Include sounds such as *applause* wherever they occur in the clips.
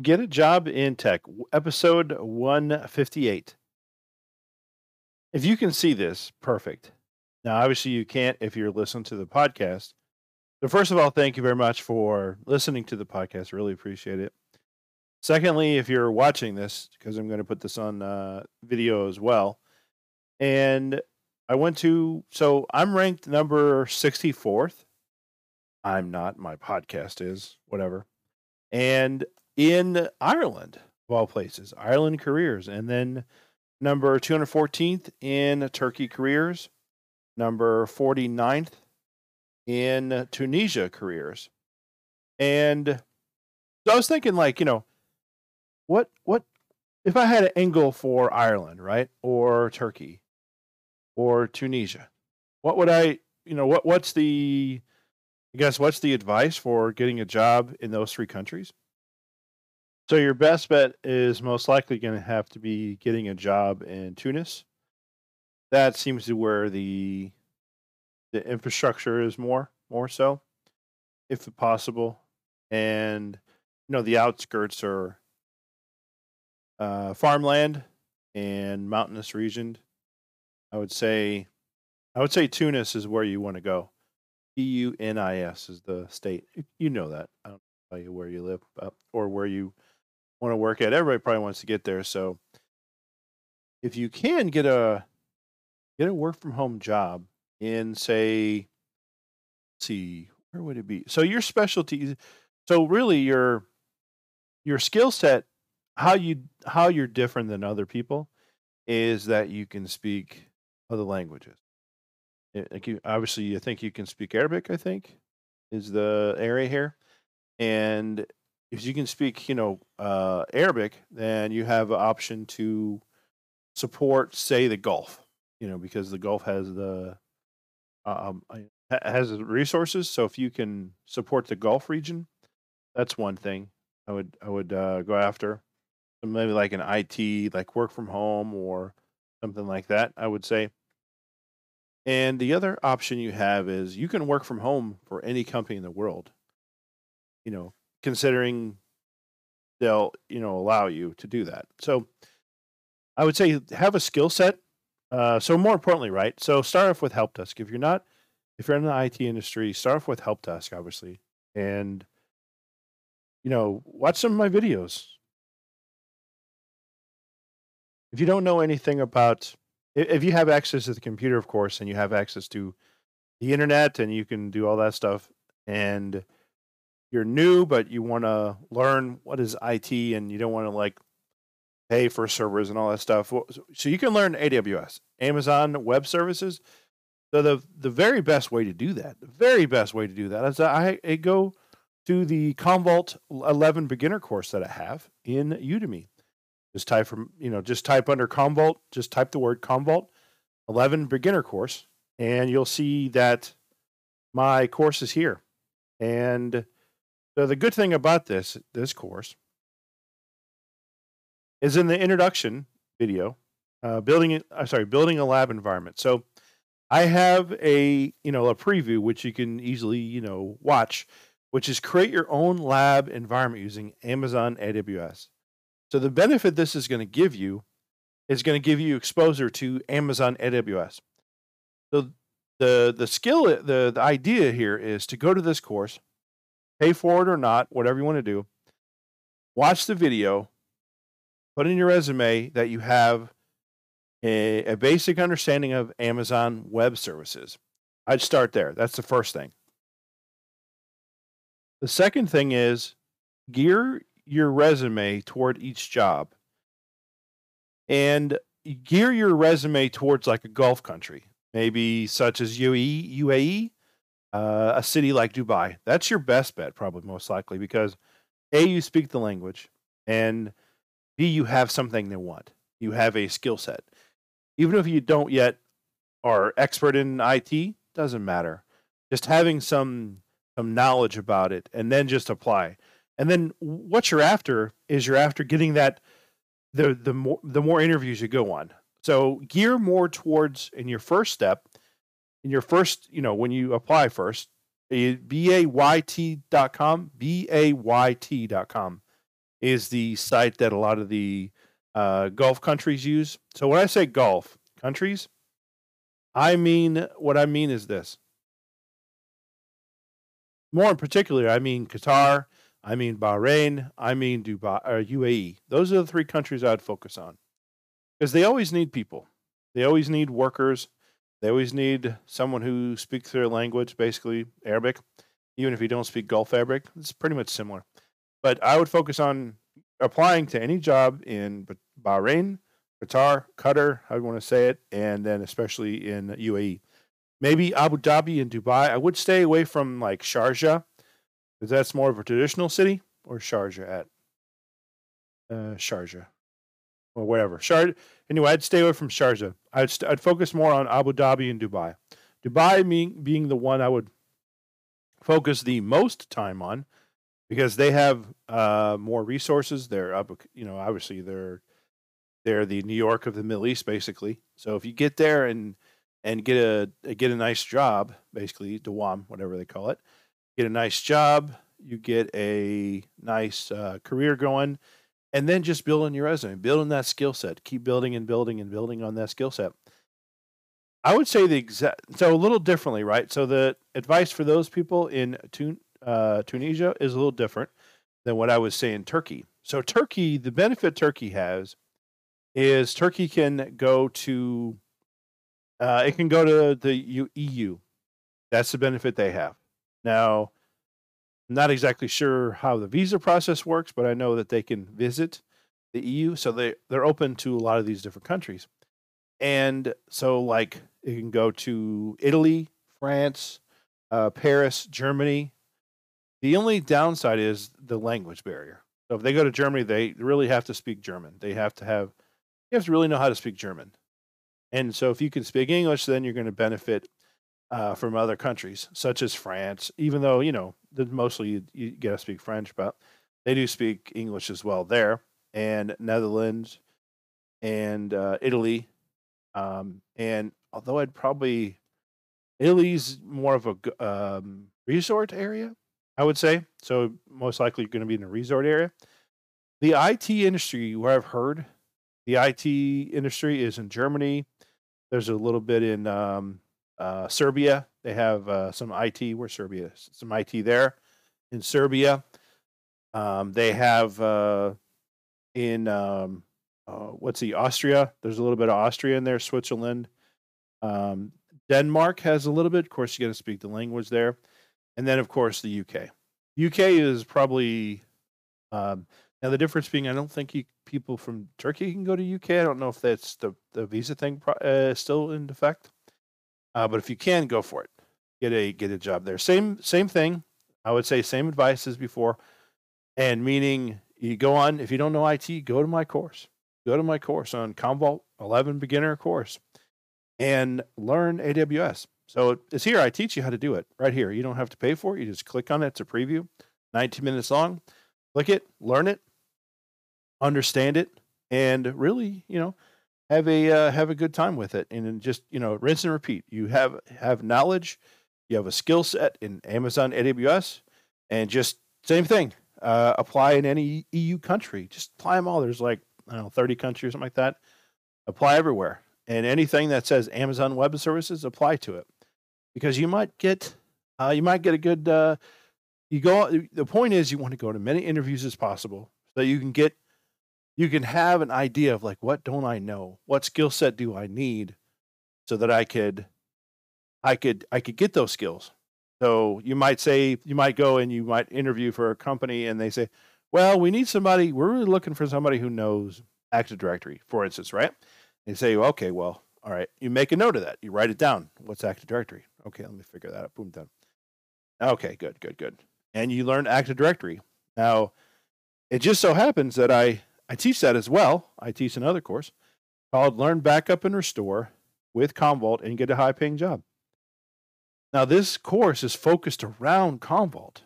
Get a job in tech, episode 158. If you can see this, perfect. Now, obviously, you can't if you're listening to the podcast. So, first of all, thank you very much for listening to the podcast. Really appreciate it. Secondly, if you're watching this, because I'm going to put this on uh, video as well, and I went to, so I'm ranked number 64th. I'm not, my podcast is, whatever. And in Ireland, of all places, Ireland careers. And then number 214th in Turkey careers, number 49th in Tunisia careers. And so I was thinking, like, you know, what, what, if I had an angle for Ireland, right, or Turkey, or Tunisia, what would I, you know, what, what's the, I guess, what's the advice for getting a job in those three countries? So your best bet is most likely going to have to be getting a job in Tunis. That seems to where the the infrastructure is more more so, if possible, and you know the outskirts are uh, farmland and mountainous region. I would say, I would say Tunis is where you want to go. T U N I S is the state. You know that. I don't tell you where you live or where you want to work at. Everybody probably wants to get there. So if you can get a get a work from home job in say see where would it be? So your specialty so really your your skill set how you how you're different than other people is that you can speak other languages. Eh, like you, obviously you think you can speak Arabic, I think is the area here. And if you can speak, you know, uh, Arabic, then you have an option to support, say, the Gulf. You know, because the Gulf has the um, has resources. So if you can support the Gulf region, that's one thing I would I would uh, go after. So maybe like an IT, like work from home or something like that. I would say. And the other option you have is you can work from home for any company in the world. You know, considering they'll you know allow you to do that. So I would say have a skill set. Uh, so more importantly, right? So start off with help desk. If you're not, if you're in the IT industry, start off with help desk, obviously, and you know watch some of my videos. If you don't know anything about, if you have access to the computer, of course, and you have access to the internet, and you can do all that stuff, and you're new, but you want to learn what is IT and you don't want to like pay for servers and all that stuff. So you can learn AWS, Amazon Web Services. So the the very best way to do that, the very best way to do that is I, I go to the Commvault 11 beginner course that I have in Udemy. Just type from you know just type under Commvault, just type the word Commvault 11 beginner course, and you'll see that my course is here. And so the good thing about this this course is in the introduction video, uh, building uh, sorry building a lab environment. So I have a you know a preview which you can easily you know watch, which is create your own lab environment using Amazon AWS. So the benefit this is going to give you is going to give you exposure to Amazon AWS. So the the skill the the idea here is to go to this course pay for it or not, whatever you want to do. Watch the video, put in your resume that you have a, a basic understanding of Amazon Web Services. I'd start there. That's the first thing. The second thing is gear your resume toward each job and gear your resume towards like a Gulf country, maybe such as UAE, UAE uh, a city like Dubai. That's your best bet, probably most likely, because A, you speak the language, and B, you have something they want. You have a skill set. Even if you don't yet are expert in IT, doesn't matter. Just having some some knowledge about it and then just apply. And then what you're after is you're after getting that the the more the more interviews you go on. So gear more towards in your first step in your first, you know, when you apply first, B-A-Y-T.com, B-A-Y-T.com. is the site that a lot of the uh, Gulf countries use. So when I say Gulf countries, I mean what I mean is this. More in particular, I mean Qatar, I mean Bahrain, I mean Dubai or UAE. Those are the three countries I'd focus on because they always need people. They always need workers. They always need someone who speaks their language, basically Arabic. Even if you don't speak Gulf Arabic, it's pretty much similar. But I would focus on applying to any job in Bahrain, Qatar, Qatar, I want to say it, and then especially in UAE. Maybe Abu Dhabi and Dubai. I would stay away from like Sharjah, because that's more of a traditional city, or Sharjah at uh, Sharjah or whatever. Shard. Anyway, I'd stay away from Sharjah. I'd st- I'd focus more on Abu Dhabi and Dubai. Dubai being being the one I would focus the most time on because they have uh, more resources. They're up, you know, obviously they're they're the New York of the Middle East, basically. So if you get there and and get a get a nice job, basically Dawam, whatever they call it, get a nice job, you get a nice uh, career going, and then just building your resume, building that skill set, keep building and building and building on that skill set. I would say the exact so a little differently, right? So the advice for those people in Tun- uh, Tunisia is a little different than what I was saying Turkey. So Turkey, the benefit Turkey has is Turkey can go to uh, it can go to the EU. That's the benefit they have. Now, I'm not exactly sure how the visa process works, but I know that they can visit the EU, so they they're open to a lot of these different countries. And so, like, you can go to Italy, France, uh, Paris, Germany. The only downside is the language barrier. So if they go to Germany, they really have to speak German. They have to have you have to really know how to speak German. And so if you can speak English, then you're going to benefit uh, from other countries, such as France, even though, you know, mostly you, you got to speak French, but they do speak English as well there, and Netherlands and uh, Italy. Um, and although I'd probably, Italy's more of a um, resort area, I would say. So most likely you're going to be in a resort area. The IT industry, where I've heard, the IT industry is in Germany. There's a little bit in um, uh, Serbia. They have uh, some IT. Where Serbia? Some IT there in Serbia. Um, they have uh, in um, uh, what's the Austria? There's a little bit of Austria in there. Switzerland. Um, Denmark has a little bit. Of course, you got to speak the language there, and then of course the UK. UK is probably um, now the difference being I don't think you, people from Turkey can go to UK. I don't know if that's the the visa thing uh, still in effect. Uh, but if you can, go for it. Get a get a job there. Same same thing. I would say same advice as before. And meaning you go on if you don't know IT, go to my course. Go to my course on Commvault 11 beginner course and learn AWS. So it's here. I teach you how to do it right here. You don't have to pay for it. You just click on it. It's a preview, 19 minutes long. Click it, learn it, understand it, and really, you know, have a uh, have a good time with it and just you know rinse and repeat. You have have knowledge you have a skill set in amazon aws and just same thing uh, apply in any eu country. Just apply them all. There's like i don't know 30 countries or something like that. Apply everywhere and anything that says amazon web services apply to it because you might get uh, you might get a good uh, you go the point is you want to go to many interviews as possible so you can get you can have an idea of like what don't I know? What skill set do I need so that I could I could I could get those skills. So you might say you might go and you might interview for a company and they say, "Well, we need somebody. We're really looking for somebody who knows Active Directory, for instance, right?" And say, "Okay, well, all right." You make a note of that. You write it down. What's Active Directory? Okay, let me figure that out. Boom, done. Okay, good, good, good. And you learn Active Directory. Now, it just so happens that I I teach that as well. I teach another course called Learn Backup and Restore with Commvault and get a high paying job. Now, this course is focused around Commvault.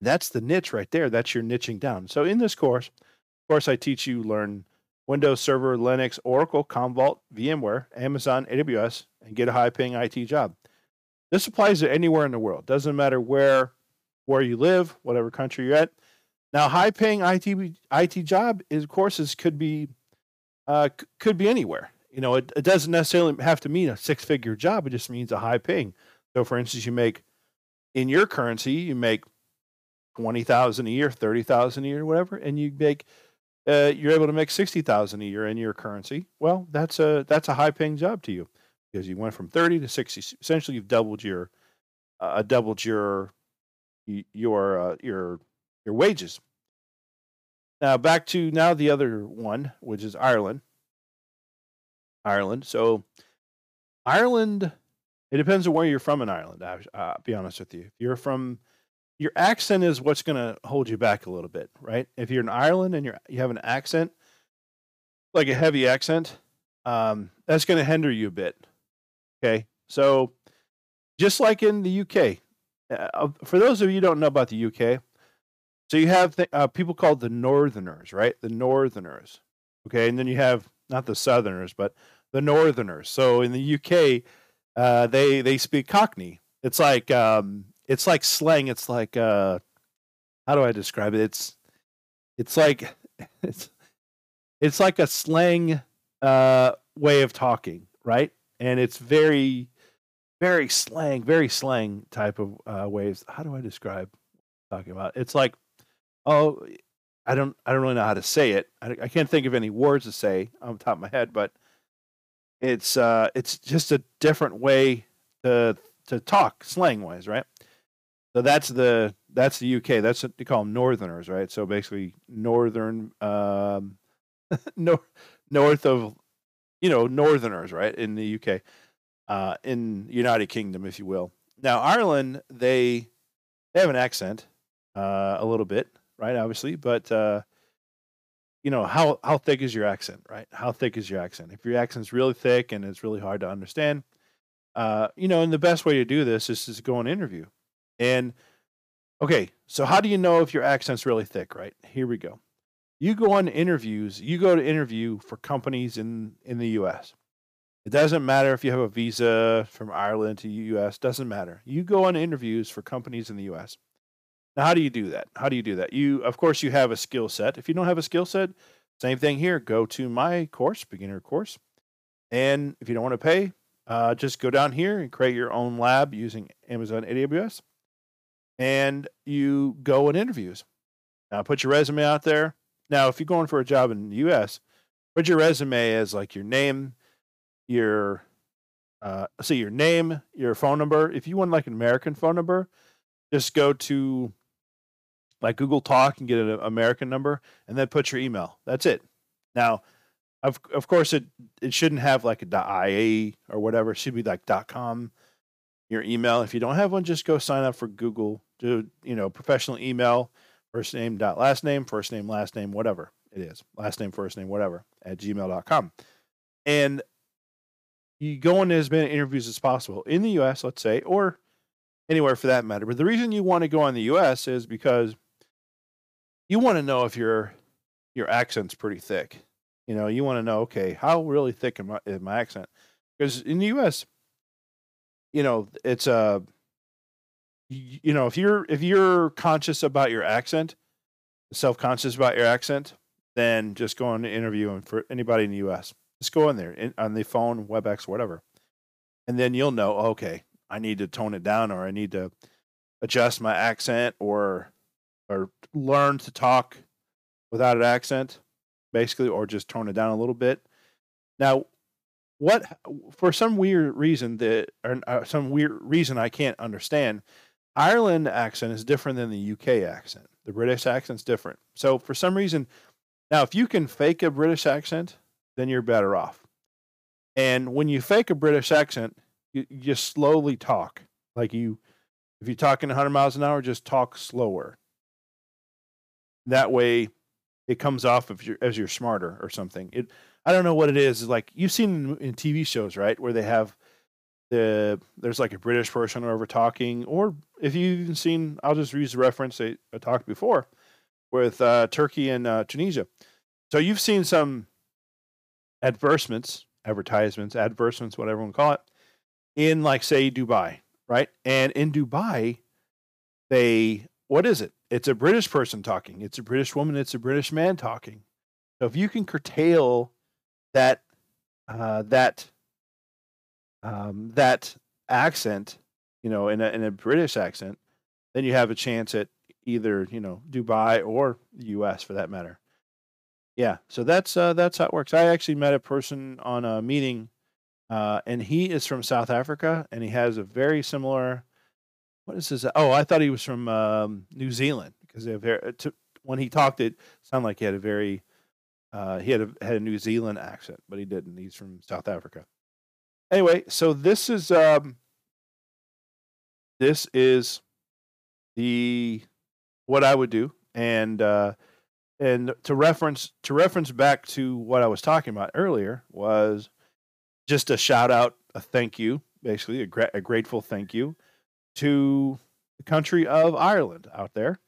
That's the niche right there. That's your niching down. So, in this course, of course, I teach you learn Windows Server, Linux, Oracle, Commvault, VMware, Amazon, AWS, and get a high paying IT job. This applies to anywhere in the world. Doesn't matter where where you live, whatever country you're at. Now, high paying IT IT job is, of course, is could be uh, could be anywhere. You know, it, it doesn't necessarily have to mean a six figure job. It just means a high paying. So, for instance, you make in your currency, you make twenty thousand a year, thirty thousand a year, whatever, and you make uh, you're able to make sixty thousand a year in your currency. Well, that's a that's a high paying job to you because you went from thirty to sixty. Essentially, you've doubled your uh, doubled your your uh, your your wages. Now back to now the other one, which is Ireland. Ireland. So Ireland, it depends on where you're from in Ireland. I'll, I'll be honest with you. If you're from your accent is what's going to hold you back a little bit, right? If you're in Ireland and you're you have an accent, like a heavy accent, um, that's going to hinder you a bit. Okay, so just like in the UK, uh, for those of you don't know about the UK, so you have th- uh, people called the Northerners, right? The Northerners, okay, and then you have not the Southerners, but the Northerners. So in the UK, uh, they they speak Cockney. It's like um, it's like slang. It's like uh, how do I describe it? It's it's like *laughs* it's it's like a slang uh, way of talking, right? And it's very very slang, very slang type of uh, ways. How do I describe talking about? It's like, oh, I don't, I don't really know how to say it. I, I can't think of any words to say on top of my head, but it's, uh, it's just a different way to to talk slang wise, right? So that's the that's the UK. That's what they call them Northerners, right? So basically, northern, um, *laughs* north north of, you know, Northerners, right, in the UK, uh, in United Kingdom, if you will. Now Ireland, they they have an accent, uh, a little bit, right? Obviously, but uh, you know how how thick is your accent, right? How thick is your accent? If your accent's really thick and it's really hard to understand, uh, you know, and the best way to do this is to go on interview and okay, so how do you know if your accent's really thick, right? Here we go. You go on interviews, you go to interview for companies in in the US. It doesn't matter if you have a visa from Ireland to US, doesn't matter. You go on interviews for companies in the US. Now, how do you do that? How do you do that? You of course you have a skill set. If you don't have a skill set, same thing here. Go to my course, beginner course. And if you don't want to pay, uh, just go down here and create your own lab using Amazon AWS and you go in interviews. Now, put your resume out there. Now, if you're going for a job in the U.S., put your resume as like your name, your uh, see your name, your phone number. If you want like an American phone number, just go to like Google Talk and get an American number, and then put your email. That's it. Now, of of course, it it shouldn't have like a .ia or whatever. It should be like .com. Your email. If you don't have one, just go sign up for Google do you know professional email first name dot last name first name last name whatever it is last name first name whatever at gmail.com and you go in as many interviews as possible in the us let's say or anywhere for that matter but the reason you want to go in the us is because you want to know if your your accent's pretty thick. You know you want to know okay how really thick is my, is my accent? Because in the us you know it's a uh, you know if you're if you're conscious about your accent self-conscious about your accent then just go on to interview and for anybody in the us just go in there in, on the phone webex whatever. And then you'll know okay i need to tone it down or i need to adjust my accent or or learn to talk without an accent basically or just tone it down a little bit now what for some weird reason that or uh, some weird reason i can't understand Ireland accent is different than the UK accent. The British accent's different. So for some reason, now if you can fake a British accent, then you're better off. And when you fake a British accent, you, you just slowly talk. Like you, if you're talking 100 miles an hour, just talk slower. That way, it comes off as you're smarter or something. It, I don't know what it is. It's like you've seen in, TV shows, right, where they have the there's like a British person over talking, or if you've even seen, I'll just use the reference I talked before with uh, Turkey and uh, Tunisia. So you've seen some advertisements, advertisements, advertisements, whatever you call it, in like say Dubai, right? And in Dubai, they what is it? It's a British person talking. It's a British woman. It's a British man talking. So if you can curtail that uh, that um, that accent, you know, in a in a British accent, then you have a chance at either you know Dubai or the U.S. for that matter. Yeah, so that's uh, that's how it works. I actually met a person on a meeting, uh, and he is from South Africa, and he has a very similar. What is his? Oh, I thought he was from um, New Zealand because they have very, to, when he talked, it sounded like he had a very uh, he had a had a New Zealand accent, but he didn't. He's from South Africa. Anyway, so this is um, this is the what I would do, and uh, and to reference to reference back to what I was talking about earlier was just a shout out, a thank you, basically a, gra- a grateful thank you to the country of Ireland out there,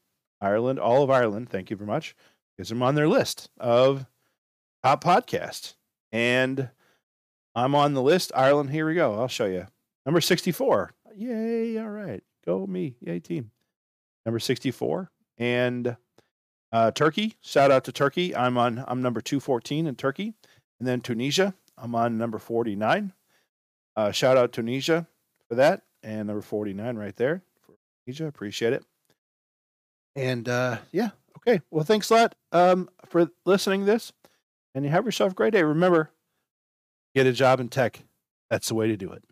Ireland, all of Ireland. Thank you very much because I'm on their list of top podcasts, and I'm on the list. Ireland, here we go. I'll show you. Number 64. Yay! All right, go me. Yay, team. Number 64 and uh, Turkey, shout out to Turkey. I'm on. I'm number two fourteen in Turkey, and then Tunisia. I'm on number forty nine. Uh, shout out Tunisia for that, and number forty nine right there for Tunisia. Appreciate it. And uh, yeah, okay. Well, thanks a lot um, for listening this, and you have yourself a great day. Remember, get a job in tech. That's the way to do it.